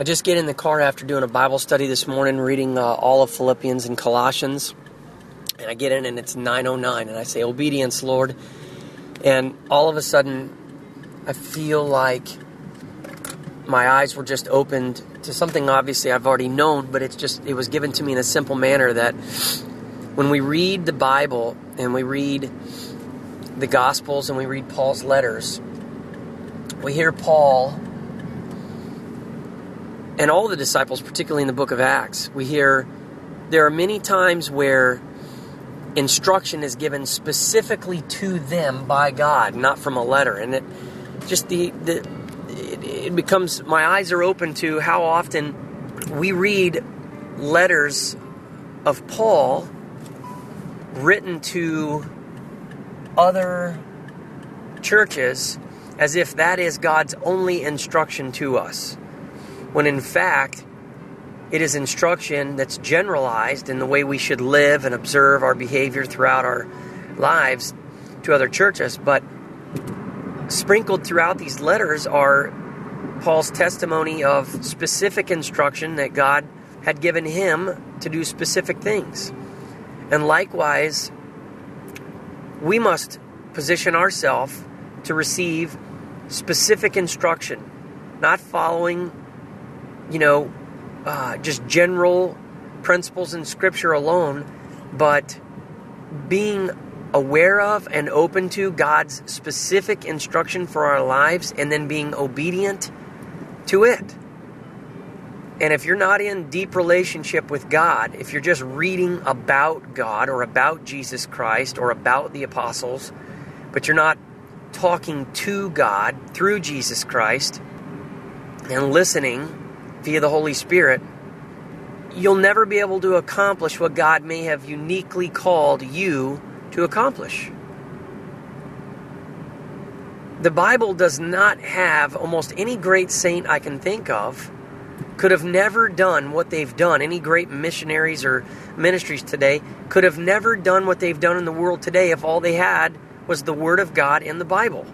I just get in the car after doing a Bible study this morning, reading uh, all of Philippians and Colossians. And I get in and it's 909 and I say, Obedience, Lord. And all of a sudden, I feel like my eyes were just opened to something obviously I've already known, but it's just, it was given to me in a simple manner that when we read the Bible and we read the Gospels and we read Paul's letters, we hear Paul and all the disciples, particularly in the book of Acts, we hear there are many times where instruction is given specifically to them by God, not from a letter. And it just the, the it, it becomes my eyes are open to how often we read letters of Paul written to other churches as if that is God's only instruction to us. When in fact, it is instruction that's generalized in the way we should live and observe our behavior throughout our lives to other churches. But sprinkled throughout these letters are Paul's testimony of specific instruction that God had given him to do specific things. And likewise, we must position ourselves to receive specific instruction, not following, you know, uh, just general principles in Scripture alone, but being aware of and open to God's specific instruction for our lives and then being obedient to it. And if you're not in deep relationship with God, if you're just reading about God or about Jesus Christ or about the apostles, but you're not talking to God through Jesus Christ and listening via the Holy Spirit, you'll never be able to accomplish what God may have uniquely called you to accomplish. The Bible does not have almost any great saint I can think of could have never done what they've done. Any great missionaries or ministries today could have never done what they've done in the world today if all they had was the Word of God in the Bible.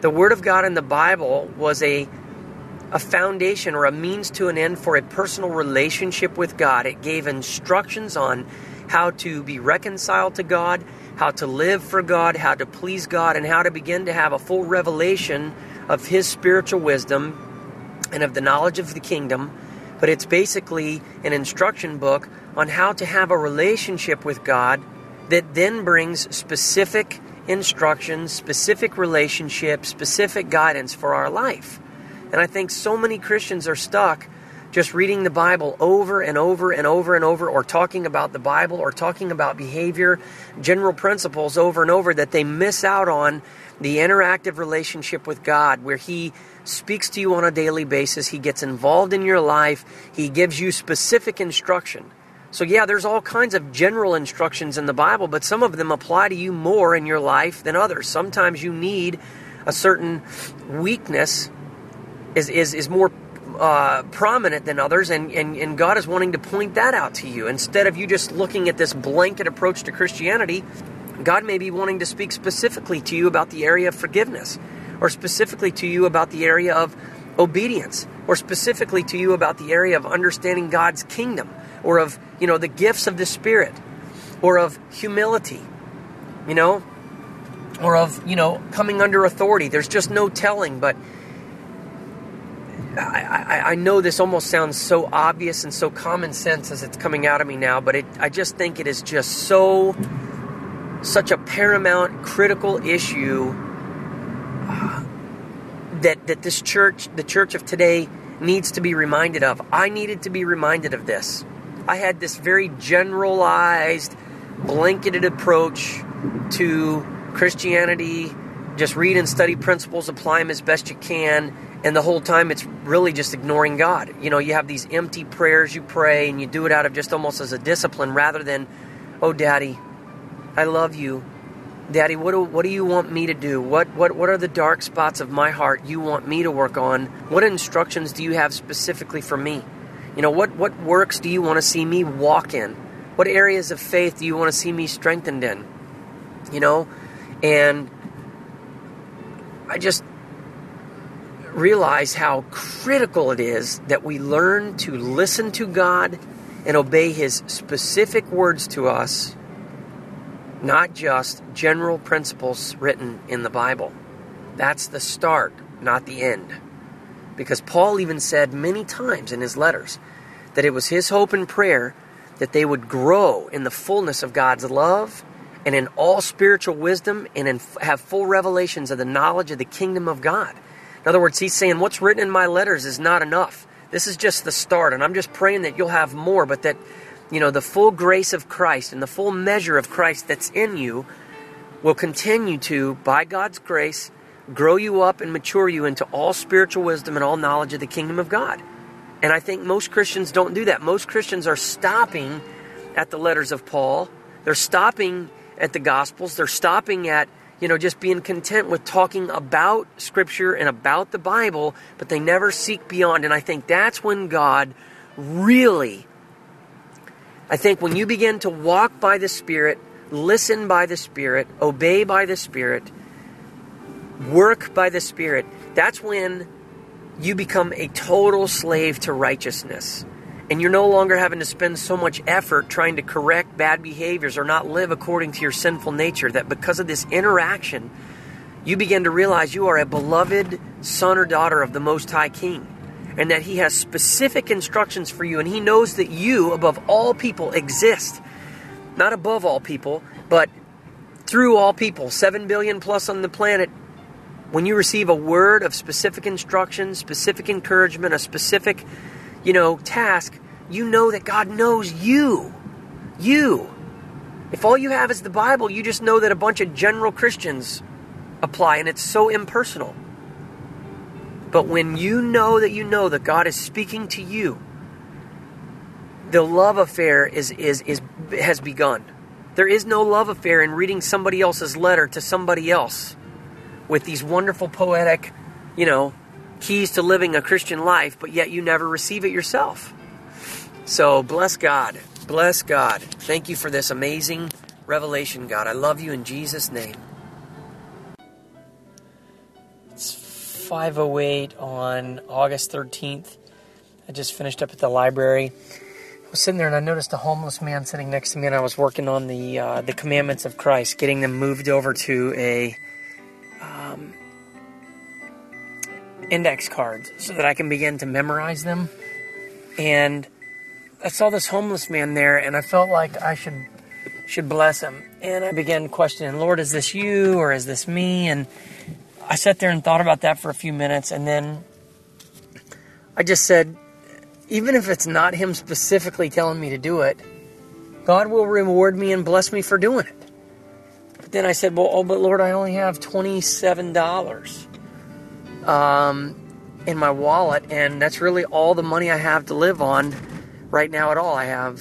The Word of God in the Bible was a a foundation or a means to an end for a personal relationship with God. It gave instructions on how to be reconciled to God, how to live for God, how to please God, and how to begin to have a full revelation of His spiritual wisdom and of the knowledge of the kingdom. But it's basically an instruction book on how to have a relationship with God that then brings specific instructions, specific relationships, specific guidance for our life. And I think so many Christians are stuck just reading the Bible over and over and over and over, or talking about the Bible, or talking about behavior, general principles over and over, that they miss out on the interactive relationship with God, where He speaks to you on a daily basis, He gets involved in your life, He gives you specific instruction. So, yeah, there's all kinds of general instructions in the Bible, but some of them apply to you more in your life than others. Sometimes you need a certain weakness is, is, is more uh, prominent than others, and, and, and God is wanting to point that out to you. Instead of you just looking at this blanket approach to Christianity, God may be wanting to speak specifically to you about the area of forgiveness, or specifically to you about the area of obedience, or specifically to you about the area of understanding God's kingdom, or of you know the gifts of the Spirit, or of humility, you know, or of you know coming under authority. There's just no telling, but I, I, know this almost sounds so obvious and so common sense as it's coming out of me now, but it, I just think it is just so, such a paramount, critical issue uh, that that this church, the church of today, needs to be reminded of. I needed to be reminded of this. I had this very generalized, blanketed approach to Christianity. Just read and study principles, apply them as best you can and the whole time it's really just ignoring God. You know, you have these empty prayers you pray and you do it out of just almost as a discipline rather than, oh, Daddy, I love you. Daddy, what do, what do you want me to do? What, what, what are the dark spots of my heart you want me to work on? What instructions do you have specifically for me? You know, what, what works do you want to see me walk in? What areas of faith do you want to see me strengthened in? You know, and I just realize how critical it is that we learn to listen to God and obey His specific words to us, not just general principles written in the Bible. That's the start, not the end. Because Paul even said many times in his letters that it was his hope and prayer that they would grow in the fullness of God's love and in all spiritual wisdom and in, have full revelations of the knowledge of the kingdom of God. Other words, he's saying, What's written in my letters is not enough. This is just the start, and I'm just praying that you'll have more, but that, you know, the full grace of Christ and the full measure of Christ that's in you will continue to, by God's grace, grow you up and mature you into all spiritual wisdom and all knowledge of the kingdom of God. And I think most Christians don't do that. Most Christians are stopping at the letters of Paul. They're stopping at the Gospels. They're stopping at, you know, just being content with talking about Scripture and about the Bible, but they never seek beyond. And I think that's when God really, I think when you begin to walk by the Spirit, listen by the Spirit, obey by the Spirit, work by the Spirit, that's when you become a total slave to righteousness and you're no longer having to spend so much effort trying to correct bad behaviors or not live according to your sinful nature, that because of this interaction, you begin to realize you are a beloved son or daughter of the Most High King, and that He has specific instructions for you, and He knows that you, above all people, exist. Not above all people, but through all people, 7 billion plus on the planet. When you receive a word of specific instruction, specific encouragement, a specific you know, task, you know that God knows you. You. If all you have is the Bible, you just know that a bunch of general Christians apply, and it's so impersonal. But when you know that you know that God is speaking to you, the love affair is, is, is, has begun. There is no love affair in reading somebody else's letter to somebody else with these wonderful poetic, you know, keys to living a Christian life, but yet you never receive it yourself. So bless God. Bless God. Thank you for this amazing revelation, God. I love you in Jesus' name. It's 508 on August 13th. I just finished up at the library. I was sitting there and I noticed a homeless man sitting next to me, and I was working on the uh, the commandments of Christ, getting them moved over to a index cards so that I can begin to memorize them. And I saw this homeless man there, and I felt like I should should bless him. And I began questioning, Lord, is this you or is this me? And I sat there and thought about that for a few minutes, and then I just said, even if it's not him specifically telling me to do it, God will reward me and bless me for doing it. But then I said, well, oh, but Lord, I only have twenty-seven dollars um, in my wallet, and that's really all the money I have to live on right now at all. I have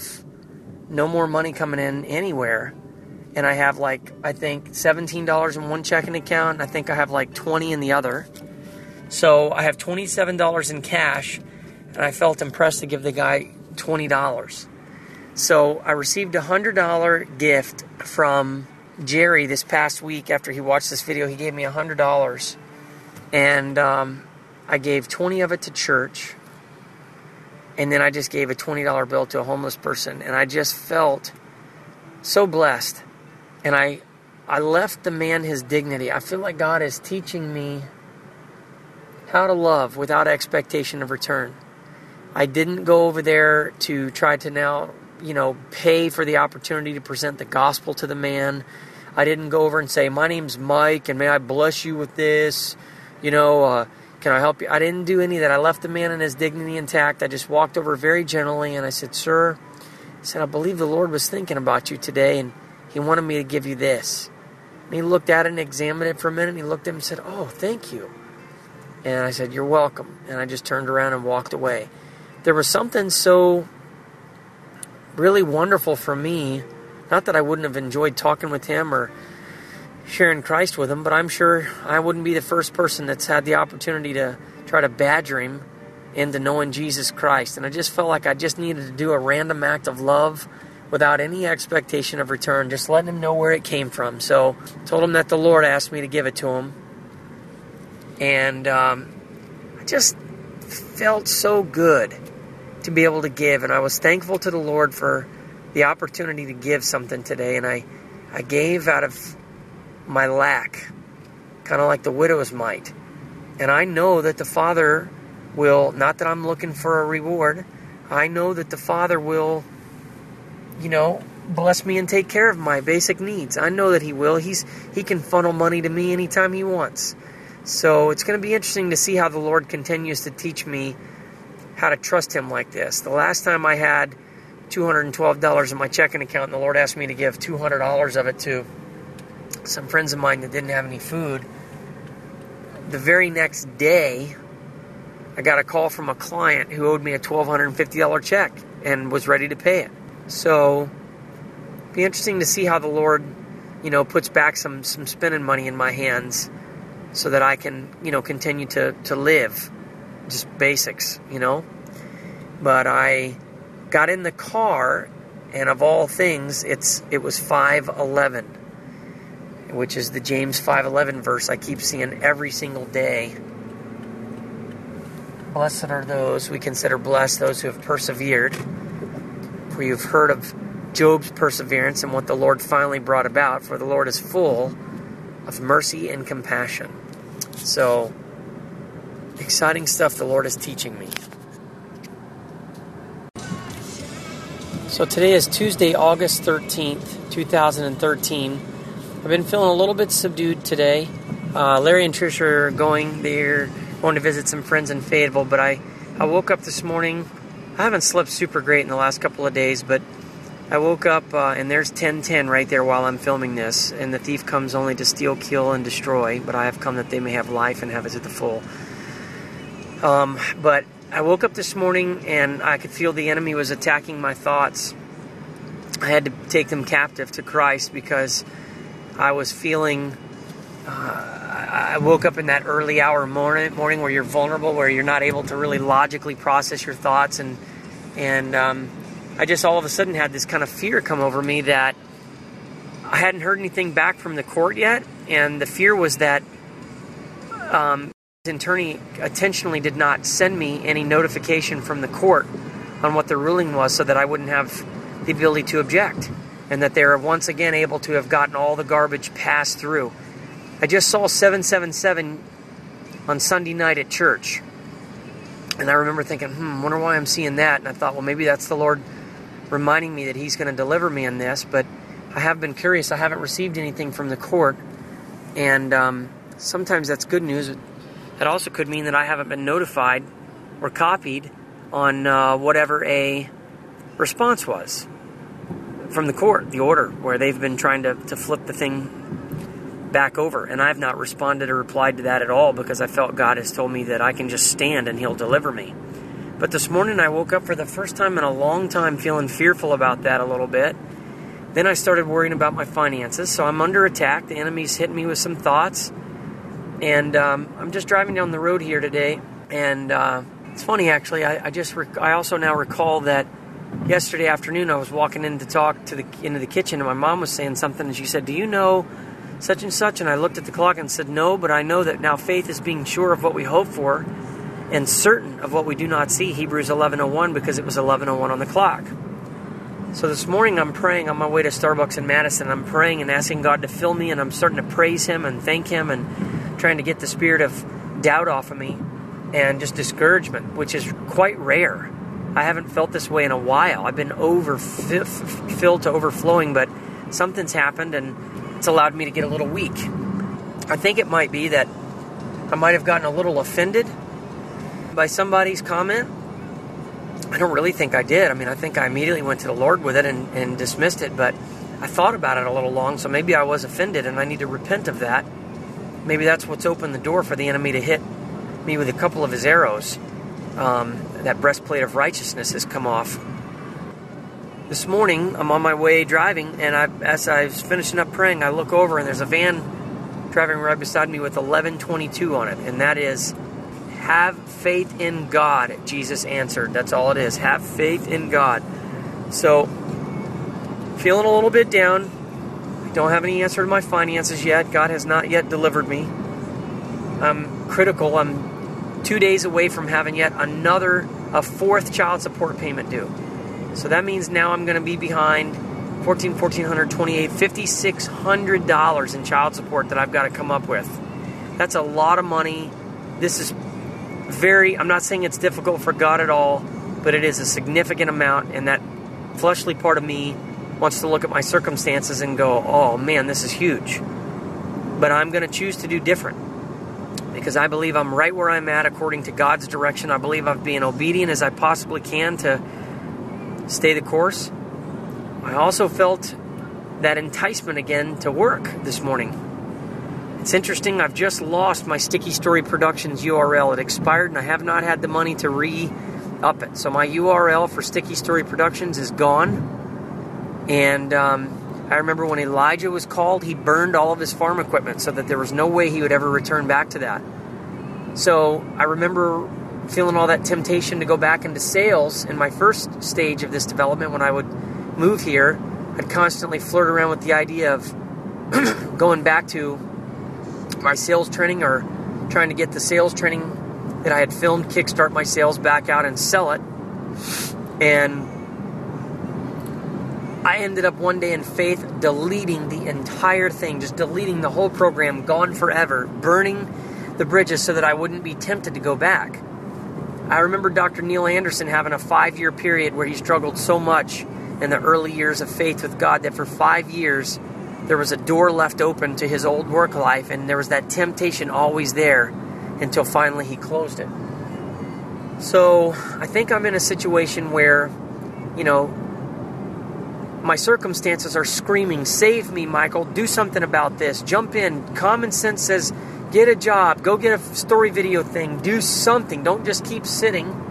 no more money coming in anywhere. And I have like, I think $17 in one checking account, I think I have like 20 in the other. So I have $27 in cash, and I felt impressed to give the guy $20. So I received a $100 gift from Jerry this past week after he watched this video. He gave me $100 and um, I gave 20 of it to church. And then I just gave a $20 bill to a homeless person. And I just felt so blessed. And I, I left the man his dignity. I feel like God is teaching me how to love without expectation of return. I didn't go over there to try to now, you know, pay for the opportunity to present the gospel to the man. I didn't go over and say, My name's Mike, and may I bless you with this you know, uh, can I help you? I didn't do any of that. I left the man in his dignity intact. I just walked over very gently and I said, Sir, I said, I believe the Lord was thinking about you today and he wanted me to give you this. And he looked at it and examined it for a minute and he looked at him and said, Oh, thank you. And I said, You're welcome. And I just turned around and walked away. There was something so really wonderful for me. Not that I wouldn't have enjoyed talking with him or sharing Christ with him, but I'm sure I wouldn't be the first person that's had the opportunity to try to badger him into knowing Jesus Christ. And I just felt like I just needed to do a random act of love without any expectation of return, just letting him know where it came from. So told him that the Lord asked me to give it to him. And um, I just felt so good to be able to give. And I was thankful to the Lord for the opportunity to give something today. And I, I gave out of my lack, kind of like the widow's mite. And I know that the Father will, not that I'm looking for a reward, I know that the Father will, you know, bless me and take care of my basic needs. I know that He will. He's He can funnel money to me anytime He wants. So it's going to be interesting to see how the Lord continues to teach me how to trust Him like this. The last time I had $212 in my checking account, and the Lord asked me to give $200 of it to some friends of mine that didn't have any food. The very next day, I got a call from a client who owed me a $1,250 check and was ready to pay it. So, be interesting to see how the Lord, you know, puts back some some spending money in my hands so that I can, you know, continue to, to live. Just basics, you know. But I got in the car and of all things it's it was 511 which is the James 511 verse I keep seeing every single day. Blessed are those we consider blessed those who have persevered. For you've heard of Job's perseverance and what the Lord finally brought about, for the Lord is full of mercy and compassion. So, exciting stuff the Lord is teaching me. So, today is Tuesday, August 13th, 2013. I've been feeling a little bit subdued today. Uh, Larry and Trish are going. They're going to visit some friends in Fayetteville, but I, I woke up this morning. I haven't slept super great in the last couple of days, but I woke up uh, and there's 1010 right there while I'm filming this. And the thief comes only to steal, kill, and destroy. But I have come that they may have life and have it to the full. Um, but I woke up this morning and I could feel the enemy was attacking my thoughts. I had to take them captive to Christ because I was feeling. Uh, I woke up in that early hour morning, morning where you're vulnerable, where you're not able to really logically process your thoughts, and and um, I just all of a sudden had this kind of fear come over me that I hadn't heard anything back from the court yet, and the fear was that um, attorney intentionally did not send me any notification from the court on what the ruling was, so that I wouldn't have the ability to object, and that they are once again able to have gotten all the garbage passed through. I just saw 777 on Sunday night at church. And I remember thinking, hmm, wonder why I'm seeing that. And I thought, well, maybe that's the Lord reminding me that He's going to deliver me in this. But I have been curious. I haven't received anything from the court, and um, sometimes that's good news. It also could mean that I haven't been notified or copied on uh, whatever a response was from the court, the order, where they've been trying to, to flip the thing back over. And I've not responded or replied to that at all because I felt God has told me that I can just stand and He'll deliver me. But this morning I woke up for the first time in a long time feeling fearful about that a little bit. Then I started worrying about my finances, so I'm under attack. The enemy's hitting me with some thoughts. And um, I'm just driving down the road here today, and uh, it's funny actually. I, I just rec- I also now recall that yesterday afternoon I was walking in to talk to the into the kitchen, and my mom was saying something, and she said, "Do you know such and such?" And I looked at the clock and said, "No, but I know that now faith is being sure of what we hope for." and certain of what we do not see hebrews 11.01 because it was 11.01 on the clock so this morning i'm praying on my way to starbucks in madison i'm praying and asking god to fill me and i'm starting to praise him and thank him and trying to get the spirit of doubt off of me and just discouragement which is quite rare i haven't felt this way in a while i've been over filled to overflowing but something's happened and it's allowed me to get a little weak i think it might be that i might have gotten a little offended by somebody's comment? I don't really think I did. I mean, I think I immediately went to the Lord with it and, and dismissed it, but I thought about it a little long, so maybe I was offended and I need to repent of that. Maybe that's what's opened the door for the enemy to hit me with a couple of his arrows. Um, that breastplate of righteousness has come off. This morning, I'm on my way driving, and I, as I was finishing up praying, I look over and there's a van driving right beside me with 1122 on it, and that is have faith in God, Jesus answered. That's all it is. Have faith in God. So, feeling a little bit down. I don't have any answer to my finances yet. God has not yet delivered me. I'm critical. I'm two days away from having yet another, a fourth child support payment due. So that means now I'm going to be behind 14, 1400, 28, 5600 dollars in child support that I've got to come up with. That's a lot of money. This is very, I'm not saying it's difficult for God at all, but it is a significant amount, and that fleshly part of me wants to look at my circumstances and go, oh man, this is huge. But I'm going to choose to do different because I believe I'm right where I'm at according to God's direction. I believe I'm being obedient as I possibly can to stay the course. I also felt that enticement again to work this morning. It's interesting, I've just lost my Sticky Story Productions URL. It expired and I have not had the money to re up it. So my URL for Sticky Story Productions is gone. And um, I remember when Elijah was called, he burned all of his farm equipment so that there was no way he would ever return back to that. So I remember feeling all that temptation to go back into sales in my first stage of this development when I would move here. I'd constantly flirt around with the idea of going back to my sales training or trying to get the sales training that I had filmed kickstart my sales back out and sell it. And I ended up one day in faith deleting the entire thing, just deleting the whole program, gone forever, burning the bridges so that I wouldn't be tempted to go back. I remember Dr. Neil Anderson having a five year period where he struggled so much in the early years of faith with God that for five years there was a door left open to his old work life, and there was that temptation always there until finally he closed it. So I think I'm in a situation where, you know, my circumstances are screaming, Save me, Michael, do something about this, jump in. Common sense says, Get a job, go get a story video thing, do something, don't just keep sitting.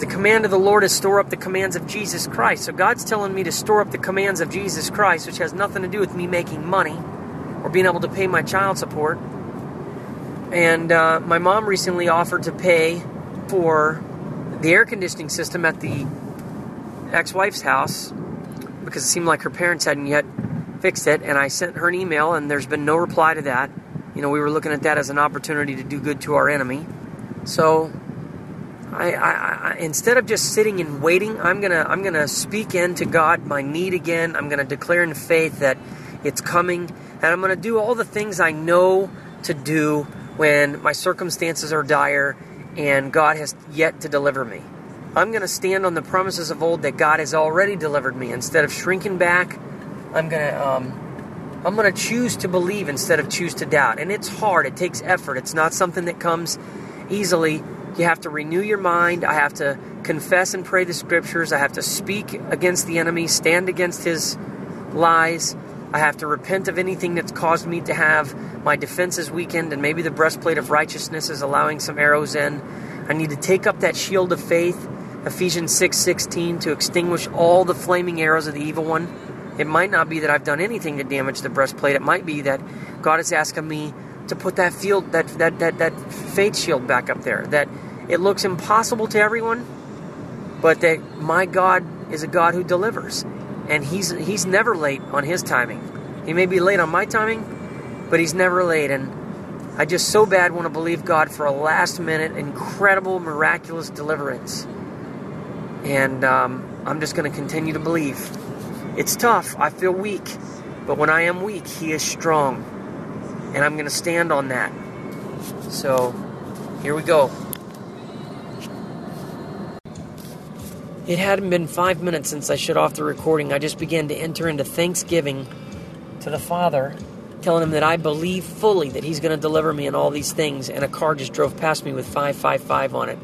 The command of the Lord is store up the commands of Jesus Christ. So God's telling me to store up the commands of Jesus Christ, which has nothing to do with me making money or being able to pay my child support. And uh, my mom recently offered to pay for the air conditioning system at the ex wife's house because it seemed like her parents hadn't yet fixed it. And I sent her an email, and there's been no reply to that. You know, we were looking at that as an opportunity to do good to our enemy. So I, I, I, instead of just sitting and waiting, I'm gonna I'm gonna speak into God my need again. I'm gonna declare in faith that it's coming, and I'm gonna do all the things I know to do when my circumstances are dire and God has yet to deliver me. I'm gonna stand on the promises of old that God has already delivered me. Instead of shrinking back, I'm gonna um, I'm gonna choose to believe instead of choose to doubt. And it's hard. It takes effort. It's not something that comes easily you have to renew your mind. I have to confess and pray the scriptures. I have to speak against the enemy, stand against his lies. I have to repent of anything that's caused me to have my defenses weakened, and maybe the breastplate of righteousness is allowing some arrows in. I need to take up that shield of faith, Ephesians 6:16 to extinguish all the flaming arrows of the evil one. It might not be that I've done anything to damage the breastplate. It might be that God is asking me to put that field, that that that, that faith shield back up there. That it looks impossible to everyone, but that my God is a God who delivers. And he's he's never late on his timing. He may be late on my timing, but he's never late and I just so bad want to believe God for a last minute, incredible, miraculous deliverance. And um, I'm just going to continue to believe. It's tough. I feel weak. But when I am weak, He is strong. And I'm going to stand on that. So, here we go. It hadn't been five minutes since I shut off the recording. I just began to enter into thanksgiving to the Father, telling him that I believe fully that He's going to deliver me in all these things, and a car just drove past me with 555 on it.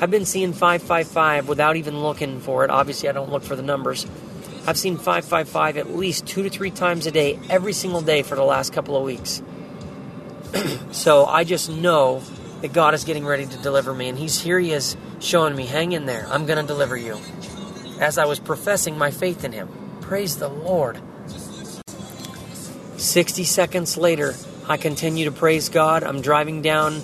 I've been seeing 555 without even looking for it. Obviously, I don't look for the numbers. I've seen 555 at least two to three times a day, every single day for the last couple of weeks. so I just know that God is getting ready to deliver me, and He's here. He is showing me, hang in there, I'm going to deliver you. As I was professing my faith in Him. Praise the Lord. 60 seconds later, I continue to praise God. I'm driving down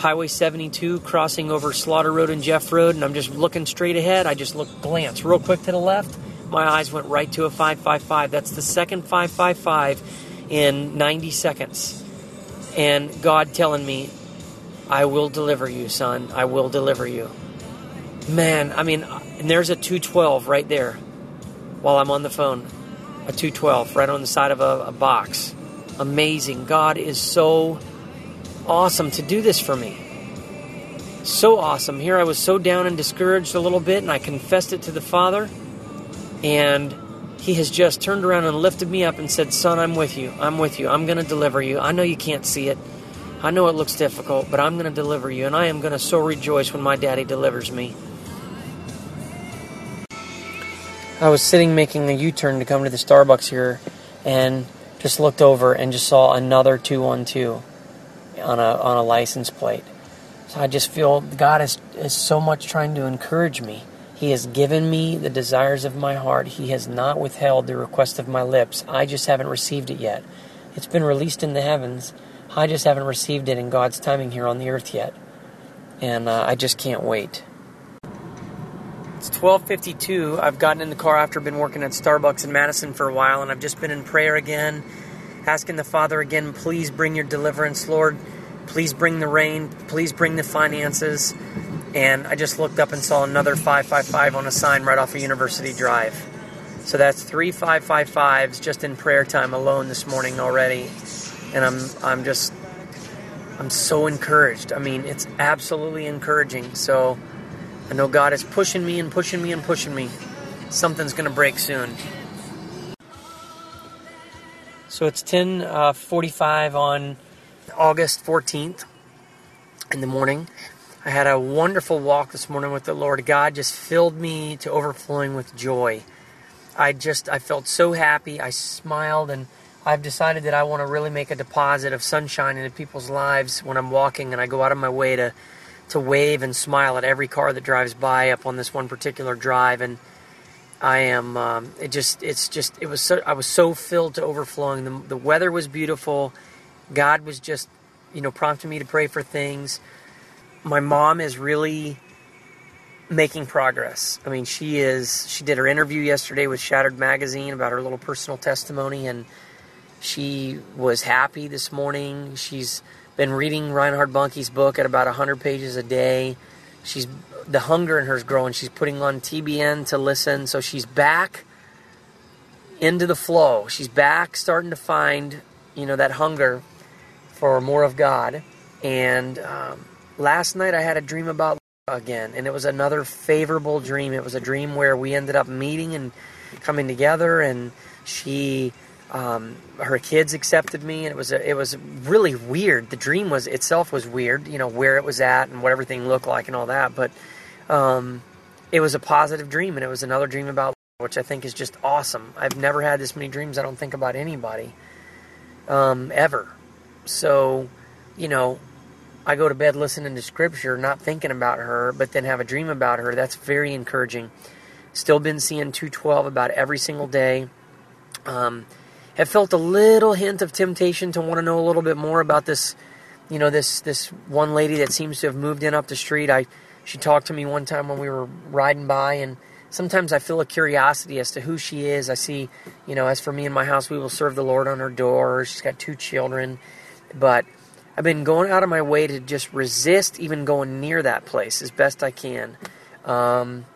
Highway 72, crossing over Slaughter Road and Jeff Road, and I'm just looking straight ahead. I just look, glance real quick to the left. My eyes went right to a 555. That's the second 555 in 90 seconds. And God telling me, I will deliver you, son. I will deliver you. Man, I mean, and there's a 212 right there while I'm on the phone. A 212 right on the side of a, a box. Amazing. God is so awesome to do this for me. So awesome. Here I was so down and discouraged a little bit, and I confessed it to the Father. And He has just turned around and lifted me up and said, Son, I'm with you. I'm with you. I'm going to deliver you. I know you can't see it. I know it looks difficult, but I'm going to deliver you, and I am going to so rejoice when my daddy delivers me. I was sitting making a U turn to come to the Starbucks here and just looked over and just saw another 212 on a, on a license plate. So I just feel God is, is so much trying to encourage me. He has given me the desires of my heart. He has not withheld the request of my lips. I just haven't received it yet. It's been released in the heavens I just haven't received it in God's timing here on the earth yet. And uh, I just can't wait. It's 12:52. I've gotten in the car after been working at Starbucks in Madison for a while and I've just been in prayer again, asking the Father again, please bring your deliverance, Lord. Please bring the rain, please bring the finances. And I just looked up and saw another 555 on a sign right off of University Drive. So that's three 555s just in prayer time alone this morning already and I'm I'm just I'm so encouraged. I mean, it's absolutely encouraging. So I know God is pushing me and pushing me and pushing me. Something's going to break soon. So it's 10:45 uh, on August 14th in the morning. I had a wonderful walk this morning with the Lord. God just filled me to overflowing with joy. I just I felt so happy. I smiled and I've decided that I want to really make a deposit of sunshine into people's lives when I'm walking, and I go out of my way to to wave and smile at every car that drives by up on this one particular drive. And I am um, it just it's just it was so I was so filled to overflowing. The, the weather was beautiful. God was just you know prompting me to pray for things. My mom is really making progress. I mean, she is. She did her interview yesterday with Shattered Magazine about her little personal testimony, and she was happy this morning. She's been reading Reinhard Bonnke's book at about 100 pages a day. She's the hunger in her is growing. She's putting on TBN to listen, so she's back into the flow. She's back starting to find, you know, that hunger for more of God. And um, last night I had a dream about again, and it was another favorable dream. It was a dream where we ended up meeting and coming together, and she um, her kids accepted me, and it was a, it was really weird. The dream was itself was weird, you know, where it was at and what everything looked like and all that. But um, it was a positive dream, and it was another dream about which I think is just awesome. I've never had this many dreams. I don't think about anybody um, ever. So, you know, I go to bed listening to scripture, not thinking about her, but then have a dream about her. That's very encouraging. Still been seeing 212 about every single day. Um, have felt a little hint of temptation to want to know a little bit more about this, you know, this this one lady that seems to have moved in up the street. I she talked to me one time when we were riding by, and sometimes I feel a curiosity as to who she is. I see, you know, as for me and my house, we will serve the Lord on her door. She's got two children, but I've been going out of my way to just resist even going near that place as best I can, um,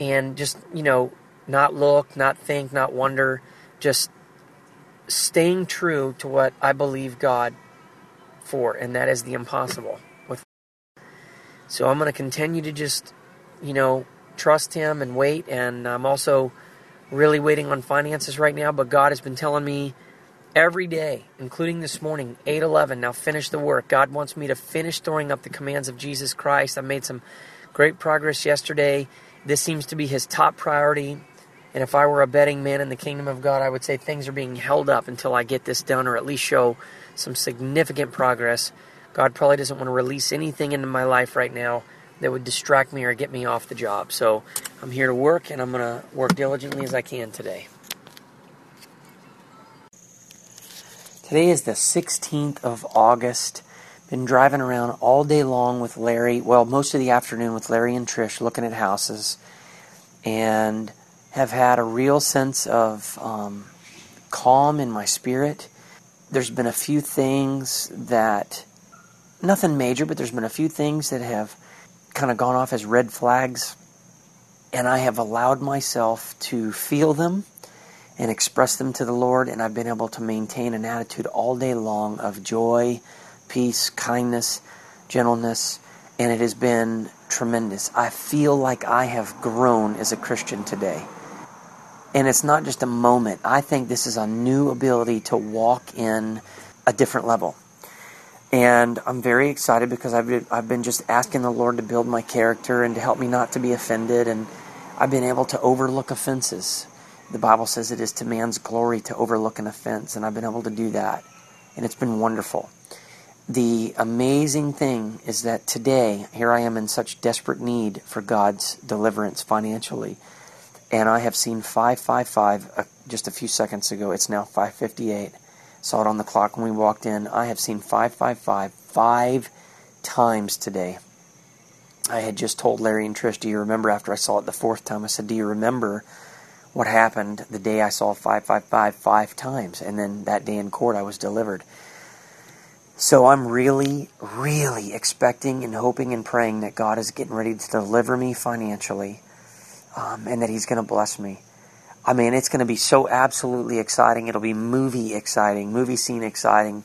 and just you know, not look, not think, not wonder, just staying true to what I believe God for, and that is the impossible. So I'm going to continue to just, you know, trust Him and wait. And I'm also really waiting on finances right now. But God has been telling me every day, including this morning, 8:11. Now finish the work. God wants me to finish throwing up the commands of Jesus Christ. I made some great progress yesterday. This seems to be His top priority. And if I were a betting man in the kingdom of God, I would say things are being held up until I get this done or at least show some significant progress. God probably doesn't want to release anything into my life right now that would distract me or get me off the job. So I'm here to work and I'm going to work diligently as I can today. Today is the 16th of August. Been driving around all day long with Larry, well, most of the afternoon with Larry and Trish looking at houses. And have had a real sense of um, calm in my spirit. There's been a few things that nothing major, but there's been a few things that have kind of gone off as red flags. And I have allowed myself to feel them and express them to the Lord. And I've been able to maintain an attitude all day long of joy, peace, kindness, gentleness. And it has been tremendous. I feel like I have grown as a Christian today. And it's not just a moment. I think this is a new ability to walk in a different level. And I'm very excited because I've been, I've been just asking the Lord to build my character and to help me not to be offended. And I've been able to overlook offenses. The Bible says it is to man's glory to overlook an offense, and I've been able to do that. And it's been wonderful. The amazing thing is that today, here I am in such desperate need for God's deliverance financially. And I have seen 555 uh, just a few seconds ago. It's now 558 Saw it on the clock when we walked in. I have seen 555 five times today. I had just told Larry and Trish, do you remember after I saw it the fourth time? I said, do you remember what happened the day I saw 555 five times? And then that day in court I was delivered. So I'm really, really expecting and hoping and praying that God is getting ready to deliver me financially um, and that He's going to bless me. I mean, it's going to be so absolutely exciting. It'll be movie exciting, movie scene exciting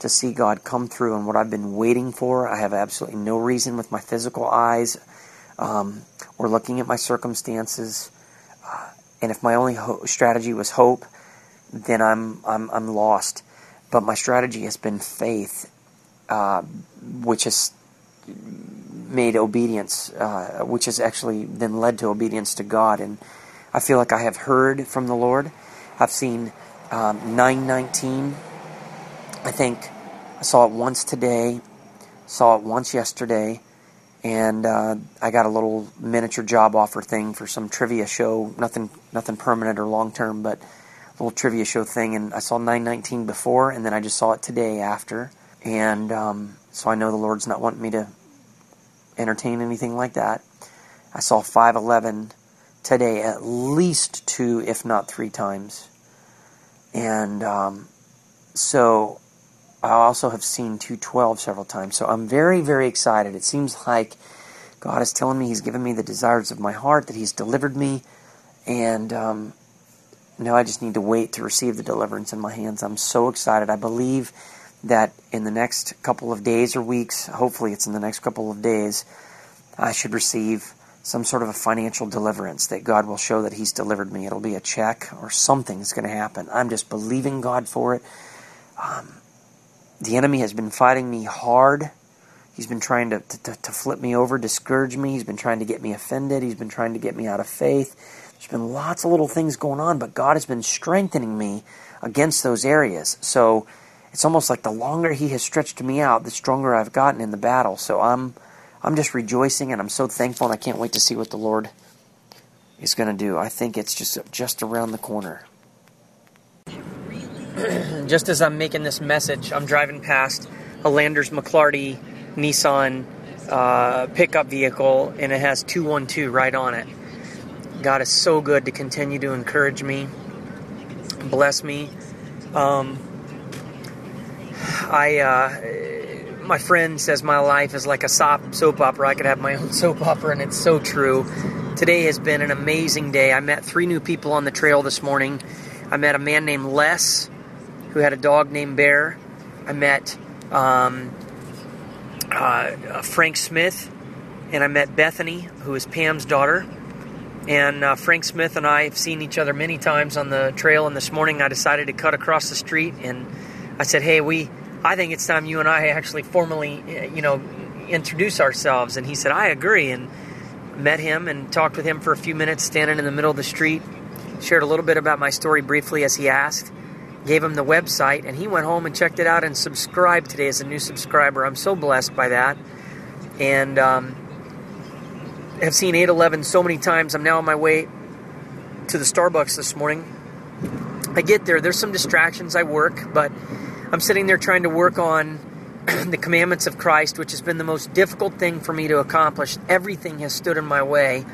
to see God come through and what I've been waiting for. I have absolutely no reason with my physical eyes um, or looking at my circumstances. Uh, and if my only ho- strategy was hope, then I'm, I'm, I'm lost. But my strategy has been faith, uh, which has made obedience, uh, which has actually then led to obedience to God. And I feel like I have heard from the Lord. I've seen um, 919. I think I saw it once today, saw it once yesterday, and uh, I got a little miniature job offer thing for some trivia show. Nothing, nothing permanent or long term, but a little trivia show thing. And I saw 919 before, and then I just saw it today after. And um, so I know the Lord's not wanting me to entertain anything like that. I saw 511 today at least two, if not three times. And um, so I also have seen 212 several times. So I'm very, very excited. It seems like God is telling me He's given me the desires of my heart, that He's delivered me. And um, now I just need to wait to receive the deliverance in my hands. I'm so excited. I believe that in the next couple of days or weeks, hopefully it's in the next couple of days, I should receive some sort of a financial deliverance that God will show that He's delivered me. It'll be a check or something that's going to happen. I'm just believing God for it. Um, the enemy has been fighting me hard. He's been trying to, to, to flip me over, discourage me. He's been trying to get me offended. He's been trying to get me out of faith. There's been lots of little things going on, but God has been strengthening me against those areas. So it's almost like the longer He has stretched me out, the stronger I've gotten in the battle. So I'm I'm just rejoicing and I'm so thankful and I can't wait to see what the Lord is going to do. I think it's just just around the corner. just as I'm making this message, I'm driving past a Landers McLarty Nissan uh, pickup vehicle and it has 212 right on it. God is so good to continue to encourage me, bless me. Um, I uh, my friend says my life is like a soap, soap opera. I could have my own soap opera, and it's so true. Today has been an amazing day. I met three new people on the trail this morning. I met a man named Les, who had a dog named Bear. I met um, uh, Frank Smith, and I met Bethany, who is Pam's daughter. And uh, Frank Smith and I have seen each other many times on the trail. And this morning I decided to cut across the street, and I said, "Hey, we I think it's time you and I actually formally, eh, you know, introduce ourselves. And he said, I agree. And met him and talked with him for a few minutes, standing in the middle of the street. Shared a little bit about my story briefly as he asked. Gave him the website, and he went home and checked it out and subscribed today as a new subscriber. I'm so blessed by that. And um, have seen 811 so many times. I'm now on my way to the Starbucks this morning. I get there, there's some distractions. I work, but I'm sitting there trying to work on the commandments of Christ, which has been the most difficult thing for me to accomplish. Everything has stood in my way.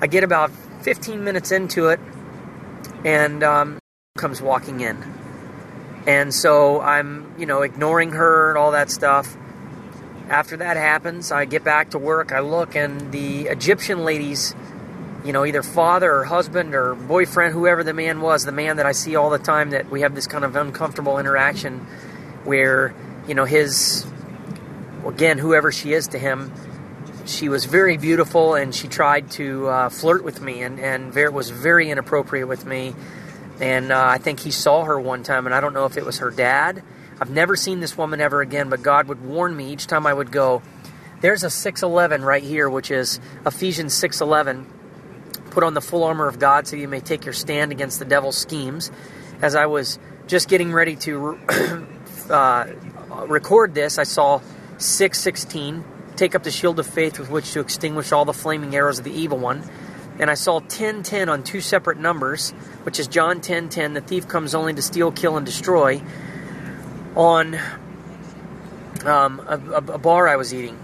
I get about 15 minutes into it, and um, comes walking in, and so I'm, you know, ignoring her and all that stuff. after that happens, I get back to work. I look, and the Egyptian ladies, you know, either father or husband or boyfriend, whoever the man was, the man that I see all the time, that we have this kind of uncomfortable interaction where, you know, his, again, whoever she is to him, she was very beautiful and she tried to uh, flirt with me and, and very, was very inappropriate with me. And uh, I think he saw her one time, and I don't know if it was her dad I've never seen this woman ever again, but God would warn me each time I would go. There's a 611 right here, which is Ephesians 611. Put on the full armor of God so you may take your stand against the devil's schemes. As I was just getting ready to uh, record this, I saw 616. Take up the shield of faith with which to extinguish all the flaming arrows of the evil one. And I saw 1010 on two separate numbers, which is John 1010. The thief comes only to steal, kill, and destroy on um, a, a, bar I was eating.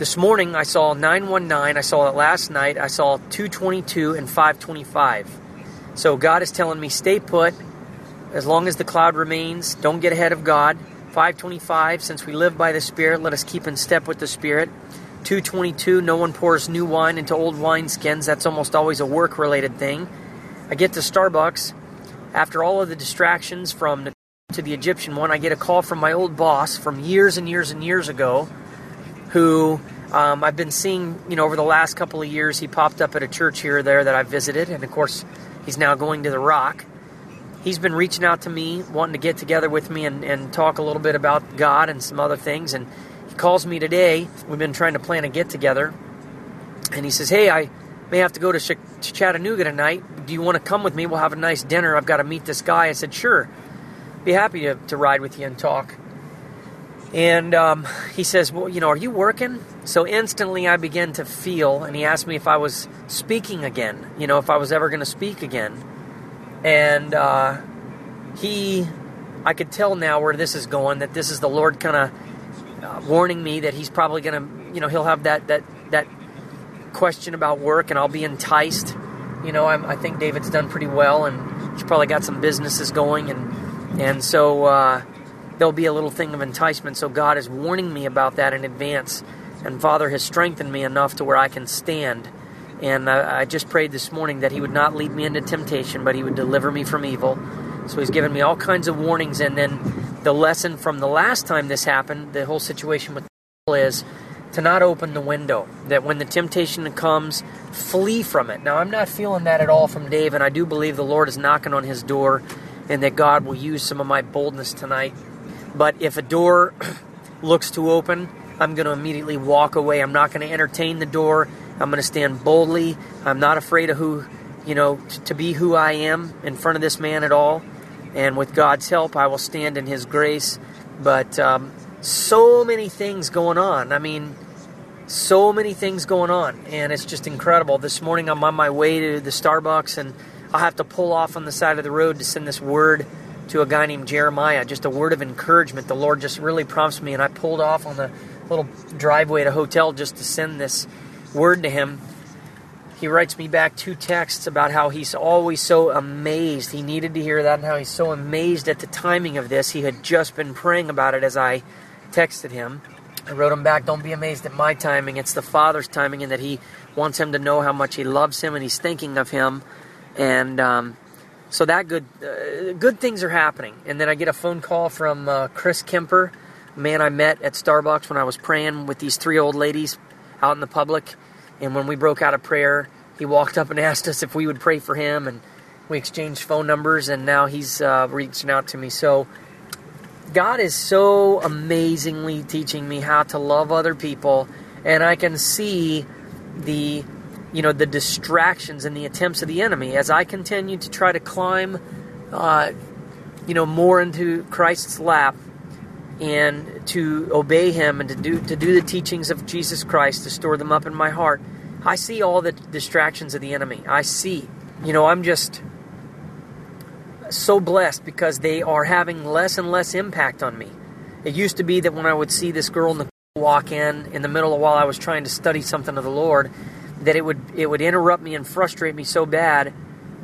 This morning I saw 919. I saw it last night. I saw 222 and 525. So God is telling me stay put as long as the cloud remains. Don't get ahead of God. 525 since we live by the Spirit, let us keep in step with the Spirit. 222 no one pours new wine into old wineskins. That's almost always a work related thing. I get to Starbucks after all of the distractions from to the Egyptian one, I get a call from my old boss from years and years and years ago, who um, I've been seeing, you know, over the last couple of years. He popped up at a church here or there that I've visited, and of course, he's now going to the Rock. He's been reaching out to me, wanting to get together with me and, and talk a little bit about God and some other things. And he calls me today. We've been trying to plan a get together, and he says, "Hey, I may have to go to, Ch- to Chattanooga tonight. Do you want to come with me? We'll have a nice dinner. I've got to meet this guy." I said, "Sure." be happy to, to ride with you and talk. And um, he says, Well, you know, are you working? So instantly I begin to feel, and he asked me if I was speaking again, you know, if I was ever going to speak again. And uh, he, I could tell now where this is going, that this is the Lord kind of uh, warning me that he's probably going to, you know, he'll have that, that, that question about work and I'll be enticed. You know, I'm, I think David's done pretty well and he's probably got some businesses going and and so uh, there'll be a little thing of enticement. So God is warning me about that in advance. And Father has strengthened me enough to where I can stand. And I, I just prayed this morning that He would not lead me into temptation, but He would deliver me from evil. So He's given me all kinds of warnings. And then the lesson from the last time this happened, the whole situation with is to not open the window. That when the temptation comes, flee from it. Now, I'm not feeling that at all from Dave, and I do believe the Lord is knocking on his door and that God will use some of my boldness tonight. But if a door looks to open, I'm going to immediately walk away. I'm not going to entertain the door. I'm going to stand boldly. I'm not afraid of who, you know, to be who I am in front of this man at all. And with God's help, I will stand in His grace. But um, so many things going on. I mean, so many things going on. And it's just incredible. This morning, I'm on my way to the Starbucks and I'll have to pull off on the side of the road to send this word to a guy named Jeremiah, just a word of encouragement. The Lord just really prompts me, and I pulled off on the little driveway to hotel just to send this word to him. He writes me back two texts about how he's always so amazed. He needed to hear that, and how he's so amazed at the timing of this. He had just been praying about it as I texted him. I wrote him back, Don't be amazed at my timing. It's the Father's timing, and that he wants him to know how much he loves him and he's thinking of him and um, so that good uh, good things are happening. And then I get a phone call from uh, Chris Kemper, man I met at Starbucks when I was praying with these three old ladies out in the public. And when we broke out of prayer, he walked up and asked us if we would pray for him, and we exchanged phone numbers. And now he's uh, reaching out to me. So God is so amazingly teaching me how to love other people, and I can see the you know the distractions and the attempts of the enemy as I continue to try to climb, uh, you know, more into Christ's lap and to obey Him and to do to do the teachings of Jesus Christ to store them up in my heart. I see all the distractions of the enemy. I see, you know, I'm just so blessed because they are having less and less impact on me. It used to be that when I would see this girl in the walk in in the middle of while I was trying to study something of the Lord that it would it would interrupt me and frustrate me so bad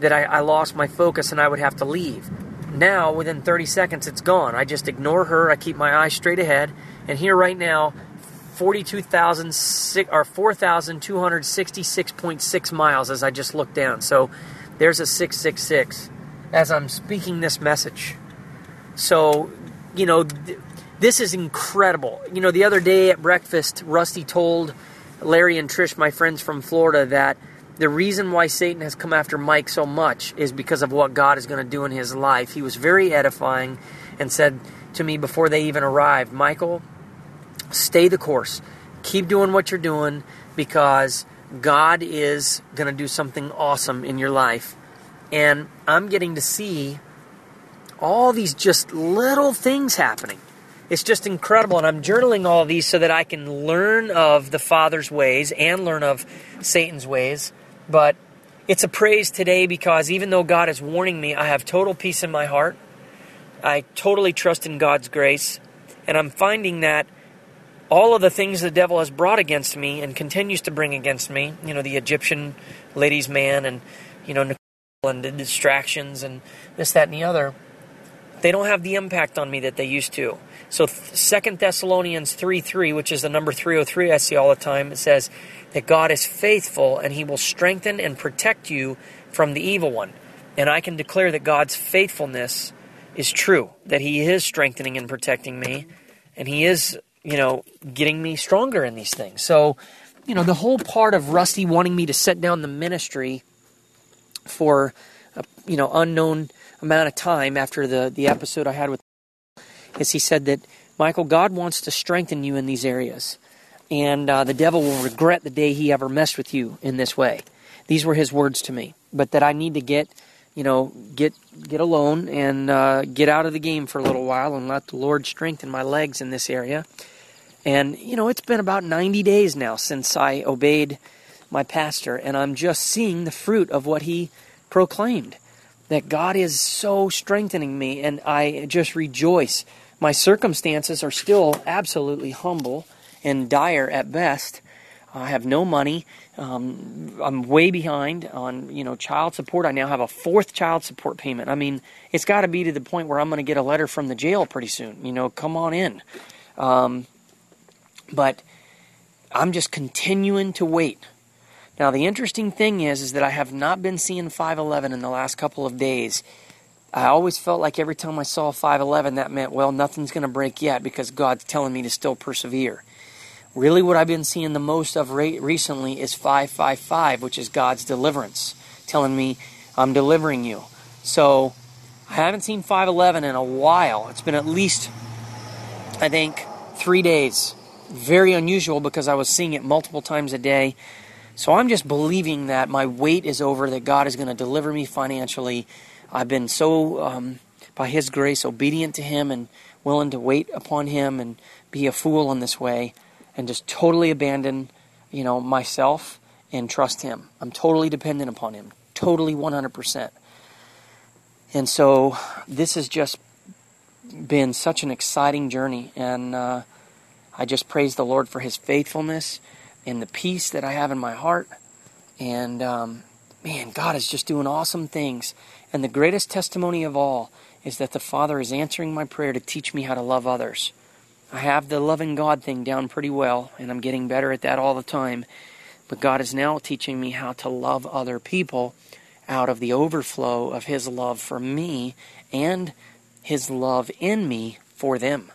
that I, I lost my focus and I would have to leave. Now, within 30 seconds, it's gone. I just ignore her. I keep my eyes straight ahead. And here, right now, 42,000 or 4,266.6 miles as I just looked down. So there's a 666 as I'm speaking this message. So, you know, th- this is incredible. You know, the other day at breakfast, Rusty told Larry and Trish, my friends from Florida, that the reason why Satan has come after Mike so much is because of what God is going to do in his life. He was very edifying and said to me before they even arrived, Michael, stay the course. Keep doing what you're doing because God is going to do something awesome in your life. And I'm getting to see all these just little things happening. It's just incredible. And I'm journaling all these so that I can learn of the Father's ways and learn of Satan's ways. But it's a praise today because even though God is warning me, I have total peace in my heart. I totally trust in God's grace. And I'm finding that all of the things the devil has brought against me and continues to bring against me, you know, the Egyptian ladies' man and, you know, and the distractions and this, that, and the other, they don't have the impact on me that they used to. So Second Thessalonians 3 3, which is the number 303 I see all the time, it says that God is faithful and he will strengthen and protect you from the evil one. And I can declare that God's faithfulness is true, that he is strengthening and protecting me, and he is you know, getting me stronger in these things. So, you know, the whole part of Rusty wanting me to set down the ministry for a, you know, unknown amount of time after the the episode I had with is he said that Michael, God wants to strengthen you in these areas, and uh, the devil will regret the day he ever messed with you in this way. These were his words to me, but that I need to get you know, get get alone and uh, get out of the game for a little while and let the Lord strengthen my legs in this area. And, you know, it's been about 90 days now since I obeyed my pastor, and I'm just seeing the fruit of what he proclaimed. That God is so strengthening me, and I just rejoice. My circumstances are still absolutely humble and dire at best. I have no money. Um, I'm way behind on you know child support. I now have a fourth child support payment. I mean, it's got to be to the point where I'm going to get a letter from the jail pretty soon. You know, come on in. Um, but I'm just continuing to wait. Now the interesting thing is is that I have not been seeing 511 in the last couple of days. I always felt like every time I saw 511 that meant well nothing's going to break yet because God's telling me to still persevere. Really what I've been seeing the most of recently is 555 which is God's deliverance telling me I'm delivering you. So I haven't seen 511 in a while. It's been at least I think 3 days very unusual because I was seeing it multiple times a day. So I'm just believing that my wait is over, that God is going to deliver me financially. I've been so, um, by His grace, obedient to Him and willing to wait upon Him and be a fool in this way and just totally abandon, you know, myself and trust Him. I'm totally dependent upon Him, totally 100%. And so this has just been such an exciting journey, and uh, I just praise the Lord for His faithfulness and the peace that I have in my heart. And um, man, God is just doing awesome things. And the greatest testimony of all is that the Father is answering my prayer to teach me how to love others. I have the loving God thing down pretty well, and I'm getting better at that all the time. But God is now teaching me how to love other people out of the overflow of His love for me and His love in me for them.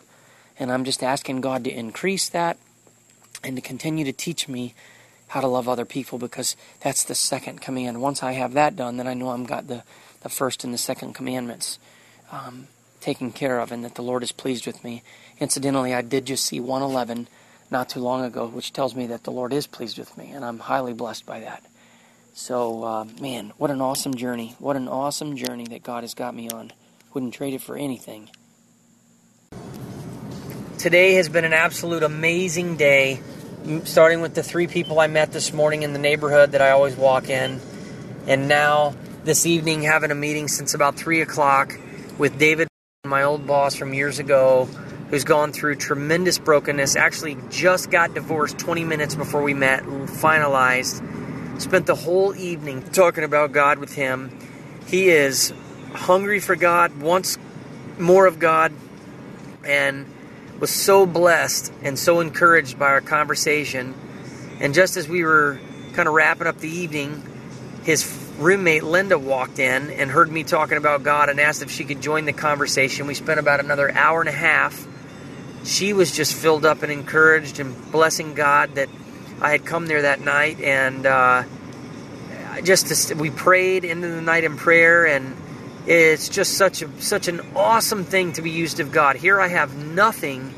And I'm just asking God to increase that and to continue to teach me how to love other people because that's the second command. Once I have that done, then I know I've got the, the first and the second commandments um, taken care of and that the Lord is pleased with me. Incidentally, I did just see 111 not too long ago, which tells me that the Lord is pleased with me, and I'm highly blessed by that. So, uh, man, what an awesome journey. What an awesome journey that God has got me on. Wouldn't trade it for anything. Today has been an absolute amazing day, starting with the three people I met this morning in the neighborhood that I always walk in, and now this evening having a meeting since about 3 o'clock with David, my old boss from years ago, who's gone through tremendous brokenness. Actually, just got divorced 20 minutes before we met, finalized. Spent the whole evening talking about God with him. He is hungry for God, wants more of God, and was so blessed and so encouraged by our conversation. And just as we were kind of wrapping up the evening, his roommate Linda walked in and heard me talking about God and asked if she could join the conversation. We spent about another hour and a half. She was just filled up and encouraged and blessing God that I had come there that night and uh, just to, we prayed into the night in prayer and it's just such a such an awesome thing to be used of God. Here I have nothing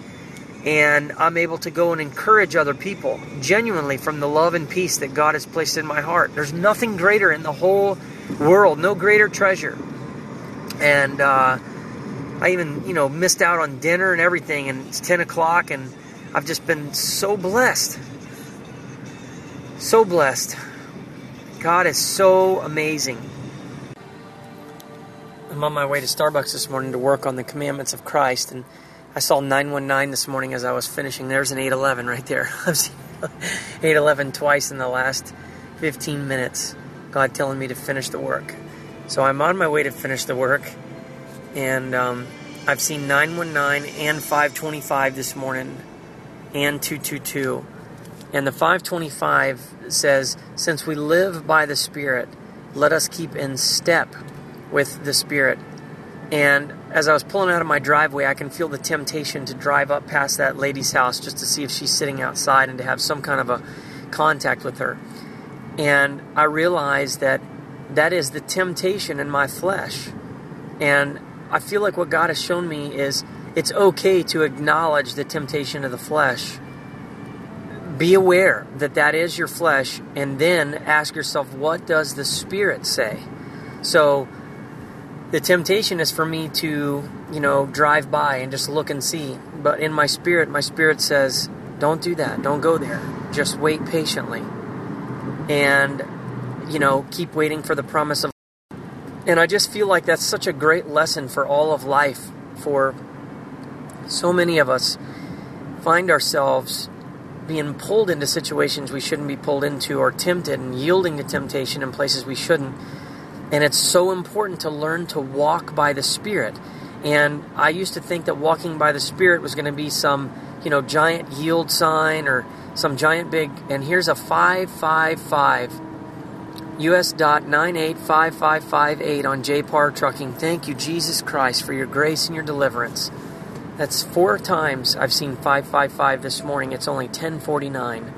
and I'm able to go and encourage other people genuinely from the love and peace that God has placed in my heart. There's nothing greater in the whole world, no greater treasure. And uh, I even, you know, missed out on dinner and everything, and it's 10 o'clock, and I've just been so blessed. So blessed. God is so amazing. I'm on my way to Starbucks this morning to work on the commandments of Christ, and I saw 919 this morning as I was finishing. There's an 811 right there. I've seen 811 twice in the last 15 minutes. God telling me to finish the work. So I'm on my way to finish the work. And um, I've seen 919 and 525 this morning and 222. And the 525 says, Since we live by the Spirit, let us keep in step with the Spirit. And as I was pulling out of my driveway, I can feel the temptation to drive up past that lady's house just to see if she's sitting outside and to have some kind of a contact with her. And I realized that that is the temptation in my flesh. And I feel like what God has shown me is it's okay to acknowledge the temptation of the flesh. Be aware that that is your flesh, and then ask yourself, what does the Spirit say? So, the temptation is for me to, you know, drive by and just look and see. But in my spirit, my spirit says, don't do that. Don't go there. Just wait patiently. And, you know, keep waiting for the promise of. And I just feel like that's such a great lesson for all of life. For so many of us find ourselves being pulled into situations we shouldn't be pulled into or tempted and yielding to temptation in places we shouldn't and it's so important to learn to walk by the Spirit. And I used to think that walking by the Spirit was going to be some, you know, giant yield sign or some giant big. And here's a 555 US dot 985558 on JPAR Trucking. Thank you, Jesus Christ, for your grace and your deliverance. That's four times I've seen 555 this morning. It's only 1049.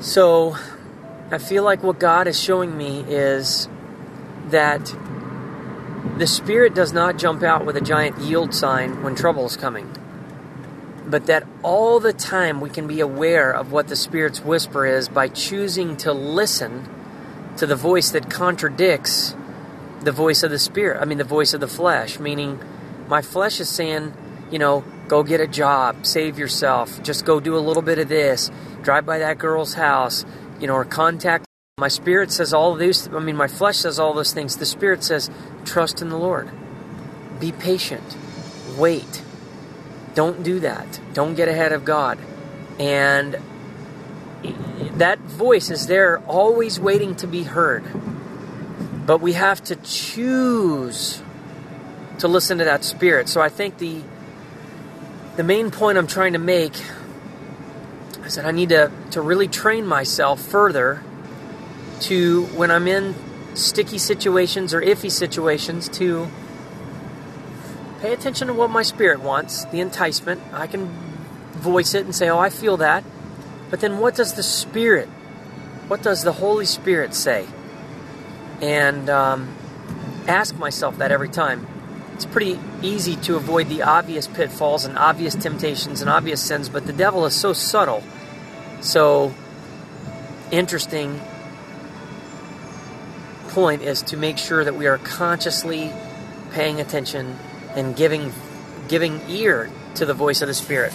So I feel like what God is showing me is that the Spirit does not jump out with a giant yield sign when trouble is coming, but that all the time we can be aware of what the Spirit's whisper is by choosing to listen to the voice that contradicts the voice of the Spirit. I mean, the voice of the flesh, meaning my flesh is saying, you know, go get a job, save yourself, just go do a little bit of this, drive by that girl's house, you know, or contact my spirit says all these, I mean, my flesh says all those things. The spirit says, trust in the Lord. Be patient. Wait. Don't do that. Don't get ahead of God. And that voice is there, always waiting to be heard. But we have to choose to listen to that spirit. So I think the the main point I'm trying to make is that I need to, to really train myself further to when I'm in sticky situations or iffy situations to pay attention to what my spirit wants, the enticement. I can voice it and say, "Oh, I feel that." But then what does the spirit what does the Holy Spirit say? And um, ask myself that every time. It's pretty easy to avoid the obvious pitfalls and obvious temptations and obvious sins, but the devil is so subtle, so interesting point is to make sure that we are consciously paying attention and giving giving ear to the voice of the Spirit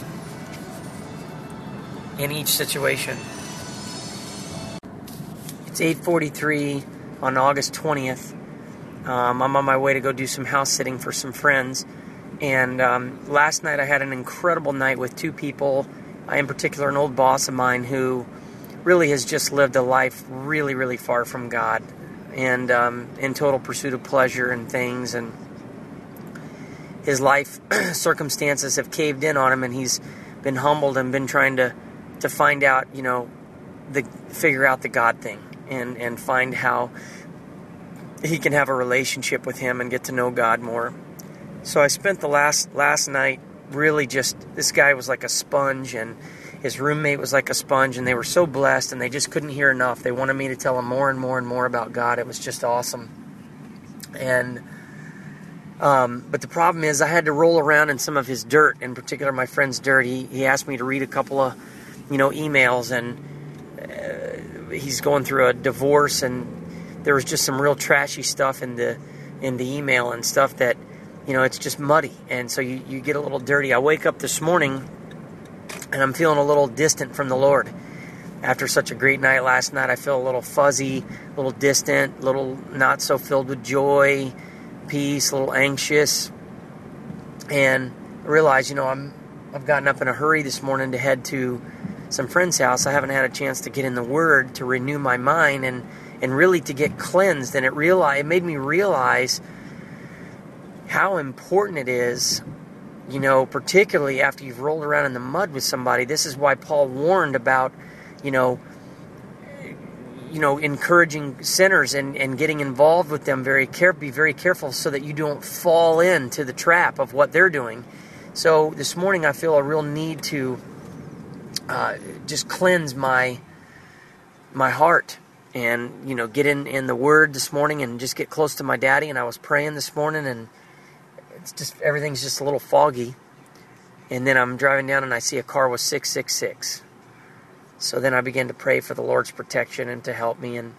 in each situation. It's 8:43 on August 20th. Um, I'm on my way to go do some house sitting for some friends, and um, last night I had an incredible night with two people. In particular, an old boss of mine who really has just lived a life really, really far from God and um, in total pursuit of pleasure and things. And his life circumstances have caved in on him, and he's been humbled and been trying to to find out, you know, the figure out the God thing and and find how he can have a relationship with him and get to know God more. So I spent the last last night really just this guy was like a sponge and his roommate was like a sponge and they were so blessed and they just couldn't hear enough. They wanted me to tell them more and more and more about God. It was just awesome. And um, but the problem is I had to roll around in some of his dirt, in particular my friend's dirt. He, he asked me to read a couple of, you know, emails and uh, he's going through a divorce and there was just some real trashy stuff in the in the email and stuff that you know it's just muddy and so you, you get a little dirty. I wake up this morning and I'm feeling a little distant from the Lord. After such a great night last night, I feel a little fuzzy, a little distant, a little not so filled with joy, peace, a little anxious. And I realize, you know, I'm I've gotten up in a hurry this morning to head to some friend's house. I haven't had a chance to get in the Word to renew my mind and and really to get cleansed. And it realize it made me realize how important it is you know, particularly after you've rolled around in the mud with somebody. This is why Paul warned about, you know, you know, encouraging sinners and, and getting involved with them very care be very careful so that you don't fall into the trap of what they're doing. So this morning I feel a real need to uh, just cleanse my my heart and you know get in in the word this morning and just get close to my daddy and I was praying this morning and it's just everything's just a little foggy. And then I'm driving down and I see a car with 666. So then I began to pray for the Lord's protection and to help me and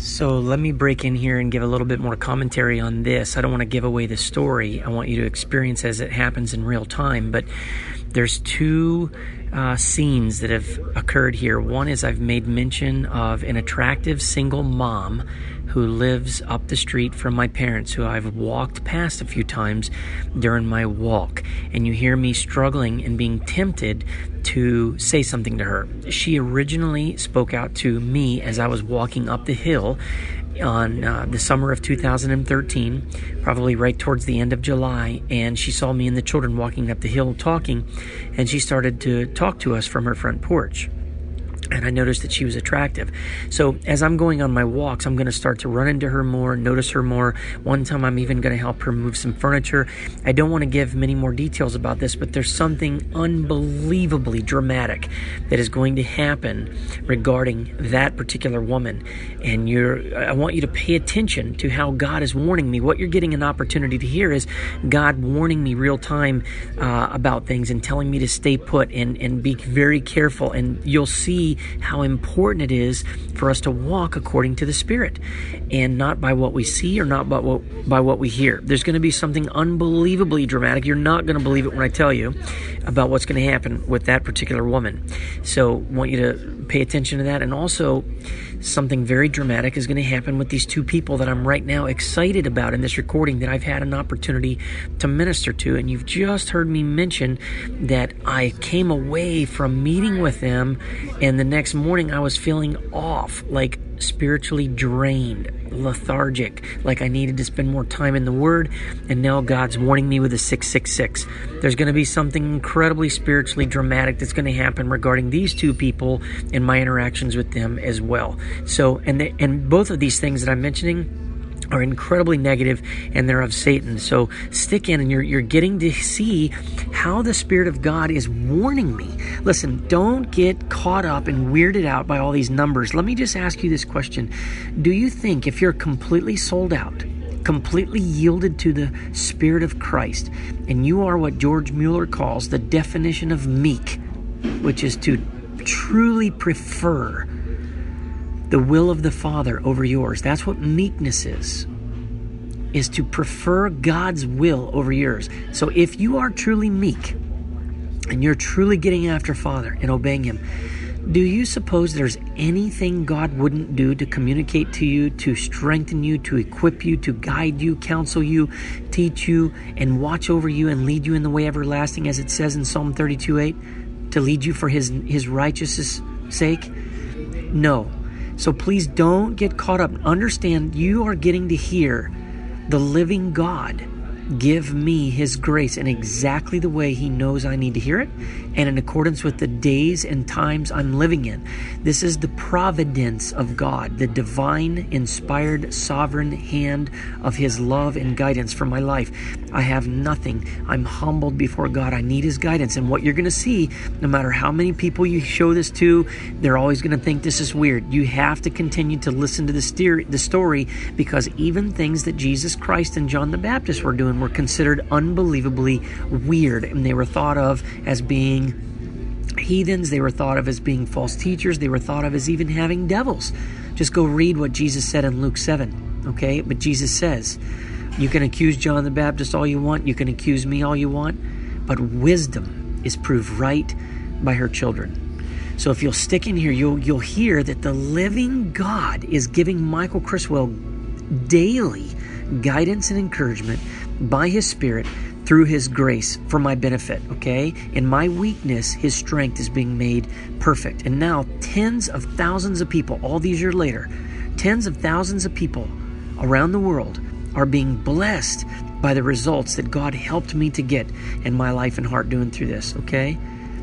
so let me break in here and give a little bit more commentary on this. I don't want to give away the story. I want you to experience as it happens in real time. But there's two uh, scenes that have occurred here. One is I've made mention of an attractive single mom who lives up the street from my parents, who I've walked past a few times during my walk. And you hear me struggling and being tempted to say something to her. She originally spoke out to me as I was walking up the hill on uh, the summer of 2013, probably right towards the end of July, and she saw me and the children walking up the hill talking, and she started to talk to us from her front porch and I noticed that she was attractive. So as I'm going on my walks, I'm going to start to run into her more, notice her more. One time I'm even going to help her move some furniture. I don't want to give many more details about this, but there's something unbelievably dramatic that is going to happen regarding that particular woman. And you're I want you to pay attention to how God is warning me. What you're getting an opportunity to hear is God warning me real time uh, about things and telling me to stay put and, and be very careful. And you'll see how important it is for us to walk according to the Spirit and not by what we see or not by what, by what we hear. There's going to be something unbelievably dramatic. You're not going to believe it when I tell you about what's going to happen with that particular woman. So, want you to pay attention to that. And also, something very dramatic is going to happen with these two people that I'm right now excited about in this recording that I've had an opportunity to minister to. And you've just heard me mention that I came away from meeting with them, and the next morning I was feeling off, like spiritually drained, lethargic, like I needed to spend more time in the Word, and now God's warning me with a 666. There's going to be something incredibly spiritually dramatic that's going to happen regarding these two people and my interactions with them as well. So, and the, and both of these things that I'm mentioning are incredibly negative and they're of Satan. So stick in and you're, you're getting to see how the Spirit of God is warning me. Listen, don't get caught up and weirded out by all these numbers. Let me just ask you this question Do you think if you're completely sold out, completely yielded to the Spirit of Christ, and you are what George Mueller calls the definition of meek, which is to truly prefer the will of the Father over yours. That's what meekness is. Is to prefer God's will over yours. So if you are truly meek and you're truly getting after Father and obeying Him, do you suppose there's anything God wouldn't do to communicate to you, to strengthen you, to equip you, to guide you, counsel you, teach you, and watch over you and lead you in the way everlasting, as it says in Psalm 32 8, to lead you for His, his righteousness' sake? No. So please don't get caught up. Understand you are getting to hear the living God give me His grace in exactly the way He knows I need to hear it and in accordance with the days and times I'm living in. This is the providence of God, the divine, inspired, sovereign hand of His love and guidance for my life. I have nothing. I'm humbled before God. I need His guidance. And what you're going to see, no matter how many people you show this to, they're always going to think this is weird. You have to continue to listen to the, steer, the story because even things that Jesus Christ and John the Baptist were doing were considered unbelievably weird and they were thought of as being heathens. They were thought of as being false teachers. They were thought of as even having devils. Just go read what Jesus said in Luke 7, okay? But Jesus says, You can accuse John the Baptist all you want, you can accuse me all you want, but wisdom is proved right by her children. So if you'll stick in here, you'll you'll hear that the living God is giving Michael Criswell daily guidance and encouragement by his spirit through his grace for my benefit, okay? In my weakness, his strength is being made perfect. And now, tens of thousands of people, all these years later, tens of thousands of people around the world are being blessed by the results that God helped me to get in my life and heart doing through this, okay?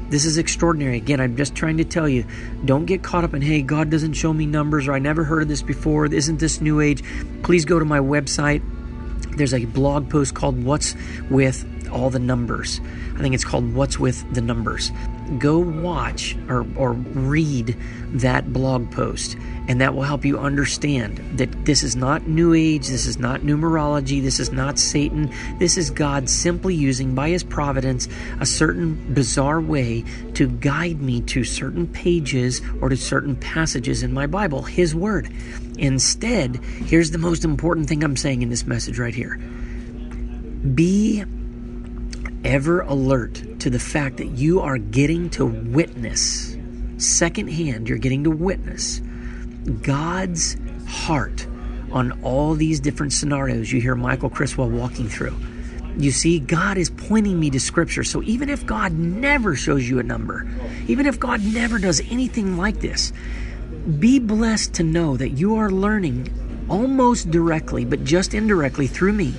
This is extraordinary. Again, I'm just trying to tell you don't get caught up in, hey, God doesn't show me numbers or I never heard of this before. Isn't this new age? Please go to my website there's a blog post called What's with All the Numbers. I think it's called What's with the Numbers. Go watch or, or read that blog post, and that will help you understand that this is not New Age, this is not numerology, this is not Satan. This is God simply using by His providence a certain bizarre way to guide me to certain pages or to certain passages in my Bible, His Word. Instead, here's the most important thing I'm saying in this message right here be ever alert to the fact that you are getting to witness, secondhand, you're getting to witness God's heart on all these different scenarios you hear Michael Criswell walking through. You see, God is pointing me to Scripture. So even if God never shows you a number, even if God never does anything like this, be blessed to know that you are learning almost directly, but just indirectly through me.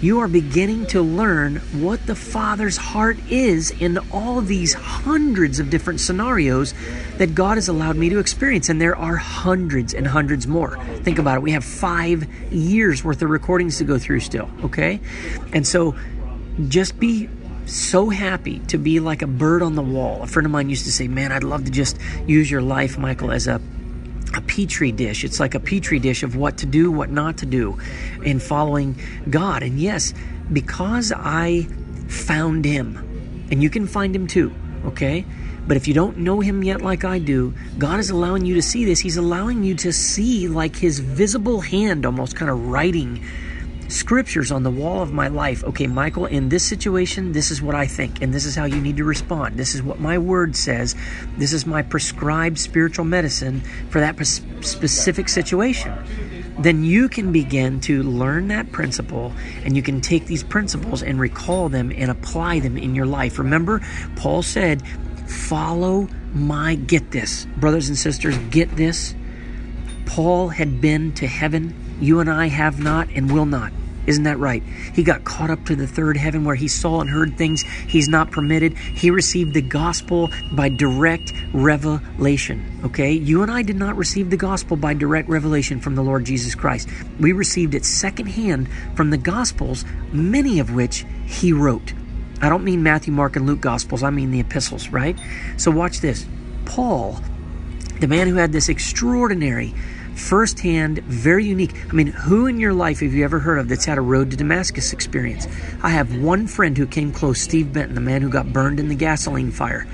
You are beginning to learn what the Father's heart is in all these hundreds of different scenarios that God has allowed me to experience. And there are hundreds and hundreds more. Think about it. We have five years worth of recordings to go through still, okay? And so just be so happy to be like a bird on the wall. A friend of mine used to say, Man, I'd love to just use your life, Michael, as a a petri dish. It's like a petri dish of what to do, what not to do in following God. And yes, because I found Him, and you can find Him too, okay? But if you don't know Him yet like I do, God is allowing you to see this. He's allowing you to see like His visible hand almost kind of writing scriptures on the wall of my life. Okay, Michael, in this situation, this is what I think, and this is how you need to respond. This is what my word says. This is my prescribed spiritual medicine for that specific situation. Then you can begin to learn that principle, and you can take these principles and recall them and apply them in your life. Remember, Paul said, Follow my, get this. Brothers and sisters, get this. Paul had been to heaven you and I have not and will not. Isn't that right? He got caught up to the third heaven where he saw and heard things he's not permitted. He received the gospel by direct revelation. Okay? You and I did not receive the gospel by direct revelation from the Lord Jesus Christ. We received it secondhand from the gospels, many of which he wrote. I don't mean Matthew, Mark, and Luke gospels, I mean the epistles, right? So watch this. Paul, the man who had this extraordinary firsthand, very unique. I mean, who in your life have you ever heard of that's had a road to Damascus experience? I have one friend who came close, Steve Benton, the man who got burned in the gasoline fire.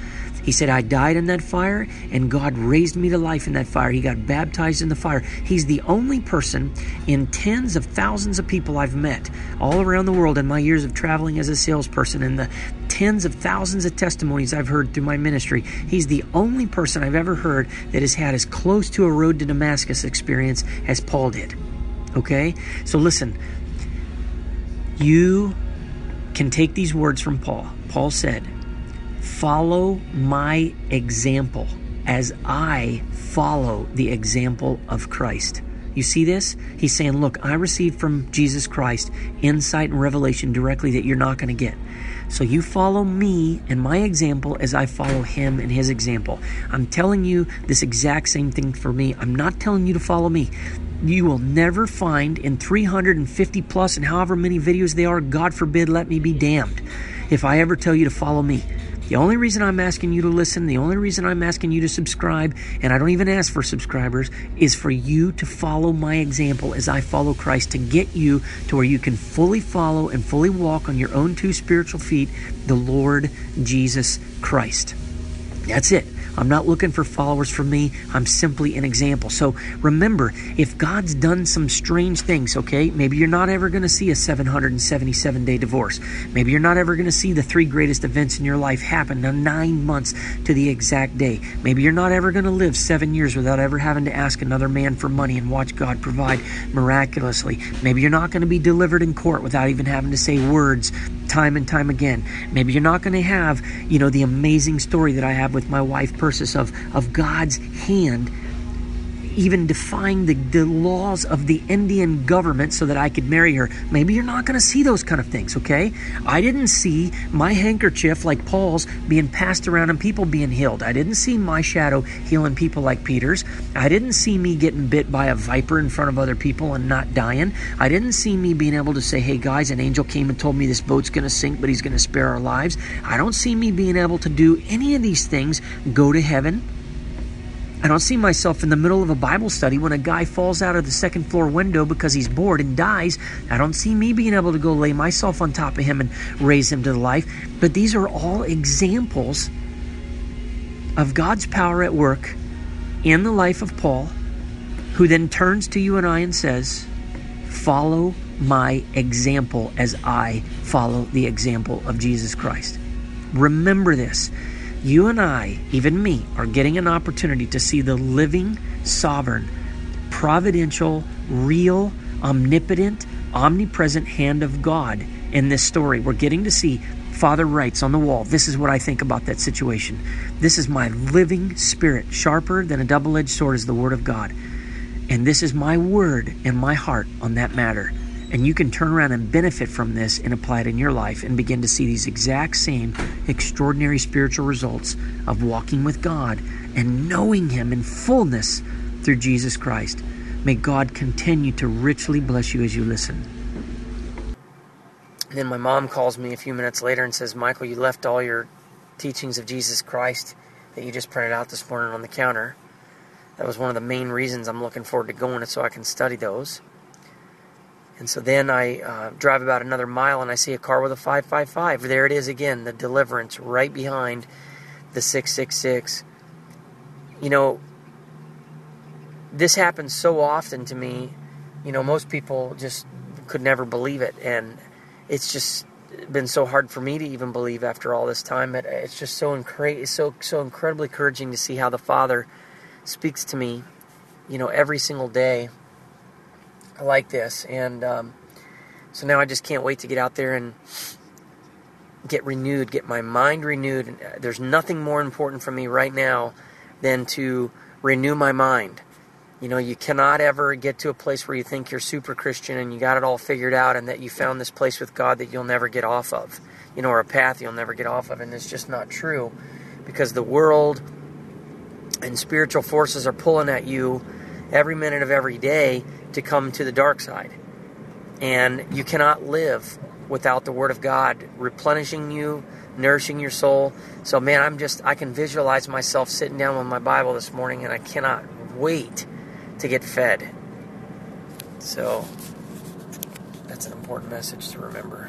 He said, I died in that fire, and God raised me to life in that fire. He got baptized in the fire. He's the only person in tens of thousands of people I've met all around the world in my years of traveling as a salesperson and the tens of thousands of testimonies I've heard through my ministry. He's the only person I've ever heard that has had as close to a road to Damascus experience as Paul did. Okay? So listen, you can take these words from Paul. Paul said, Follow my example as I follow the example of Christ. You see this? He's saying, Look, I received from Jesus Christ insight and revelation directly that you're not going to get. So you follow me and my example as I follow him and his example. I'm telling you this exact same thing for me. I'm not telling you to follow me. You will never find in 350 plus and however many videos they are, God forbid, let me be damned, if I ever tell you to follow me. The only reason I'm asking you to listen, the only reason I'm asking you to subscribe, and I don't even ask for subscribers, is for you to follow my example as I follow Christ to get you to where you can fully follow and fully walk on your own two spiritual feet, the Lord Jesus Christ. That's it. I'm not looking for followers for me. I'm simply an example. So remember, if God's done some strange things, okay, maybe you're not ever going to see a 777 day divorce. Maybe you're not ever going to see the three greatest events in your life happen in nine months to the exact day. Maybe you're not ever going to live seven years without ever having to ask another man for money and watch God provide miraculously. Maybe you're not going to be delivered in court without even having to say words time and time again. Maybe you're not going to have, you know, the amazing story that I have with my wife Persis of, of God's hand even defying the, the laws of the Indian government so that I could marry her. Maybe you're not going to see those kind of things, okay? I didn't see my handkerchief like Paul's being passed around and people being healed. I didn't see my shadow healing people like Peter's. I didn't see me getting bit by a viper in front of other people and not dying. I didn't see me being able to say, hey guys, an angel came and told me this boat's going to sink, but he's going to spare our lives. I don't see me being able to do any of these things, go to heaven I don't see myself in the middle of a Bible study when a guy falls out of the second floor window because he's bored and dies. I don't see me being able to go lay myself on top of him and raise him to life. But these are all examples of God's power at work in the life of Paul, who then turns to you and I and says, Follow my example as I follow the example of Jesus Christ. Remember this you and I, even me, are getting an opportunity to see the living, sovereign, providential, real, omnipotent, omnipresent hand of God in this story. We're getting to see Father writes on the wall, This is what I think about that situation. This is my living spirit, sharper than a double edged sword is the Word of God. And this is my word and my heart on that matter. And you can turn around and benefit from this and apply it in your life and begin to see these exact same extraordinary spiritual results of walking with God and knowing Him in fullness through Jesus Christ. May God continue to richly bless you as you listen. And then my mom calls me a few minutes later and says, Michael, you left all your teachings of Jesus Christ that you just printed out this morning on the counter. That was one of the main reasons I'm looking forward to going so I can study those. And so then I uh, drive about another mile and I see a car with a 555. There it is again, the deliverance right behind the 666. You know, this happens so often to me. You know, most people just could never believe it. And it's just been so hard for me to even believe after all this time. It's just so, incre- so, so incredibly encouraging to see how the Father speaks to me, you know, every single day like this. And um, so now I just can't wait to get out there and get renewed, get my mind renewed. Uh, there's nothing more important for me right now than to renew my mind. You know, you cannot ever get to a place where you think you're super Christian and you got it all figured out and that you found this place with God that you'll never get off of, you know, or a path you'll never get off of. And it's just not true because the world and spiritual forces are pulling at you every minute of every day to come to the dark side. And you cannot live without the Word of God replenishing you, nourishing your soul. So, man, I'm just, I can visualize myself sitting down with my Bible this morning and I cannot wait to get fed. So, that's an important message to remember.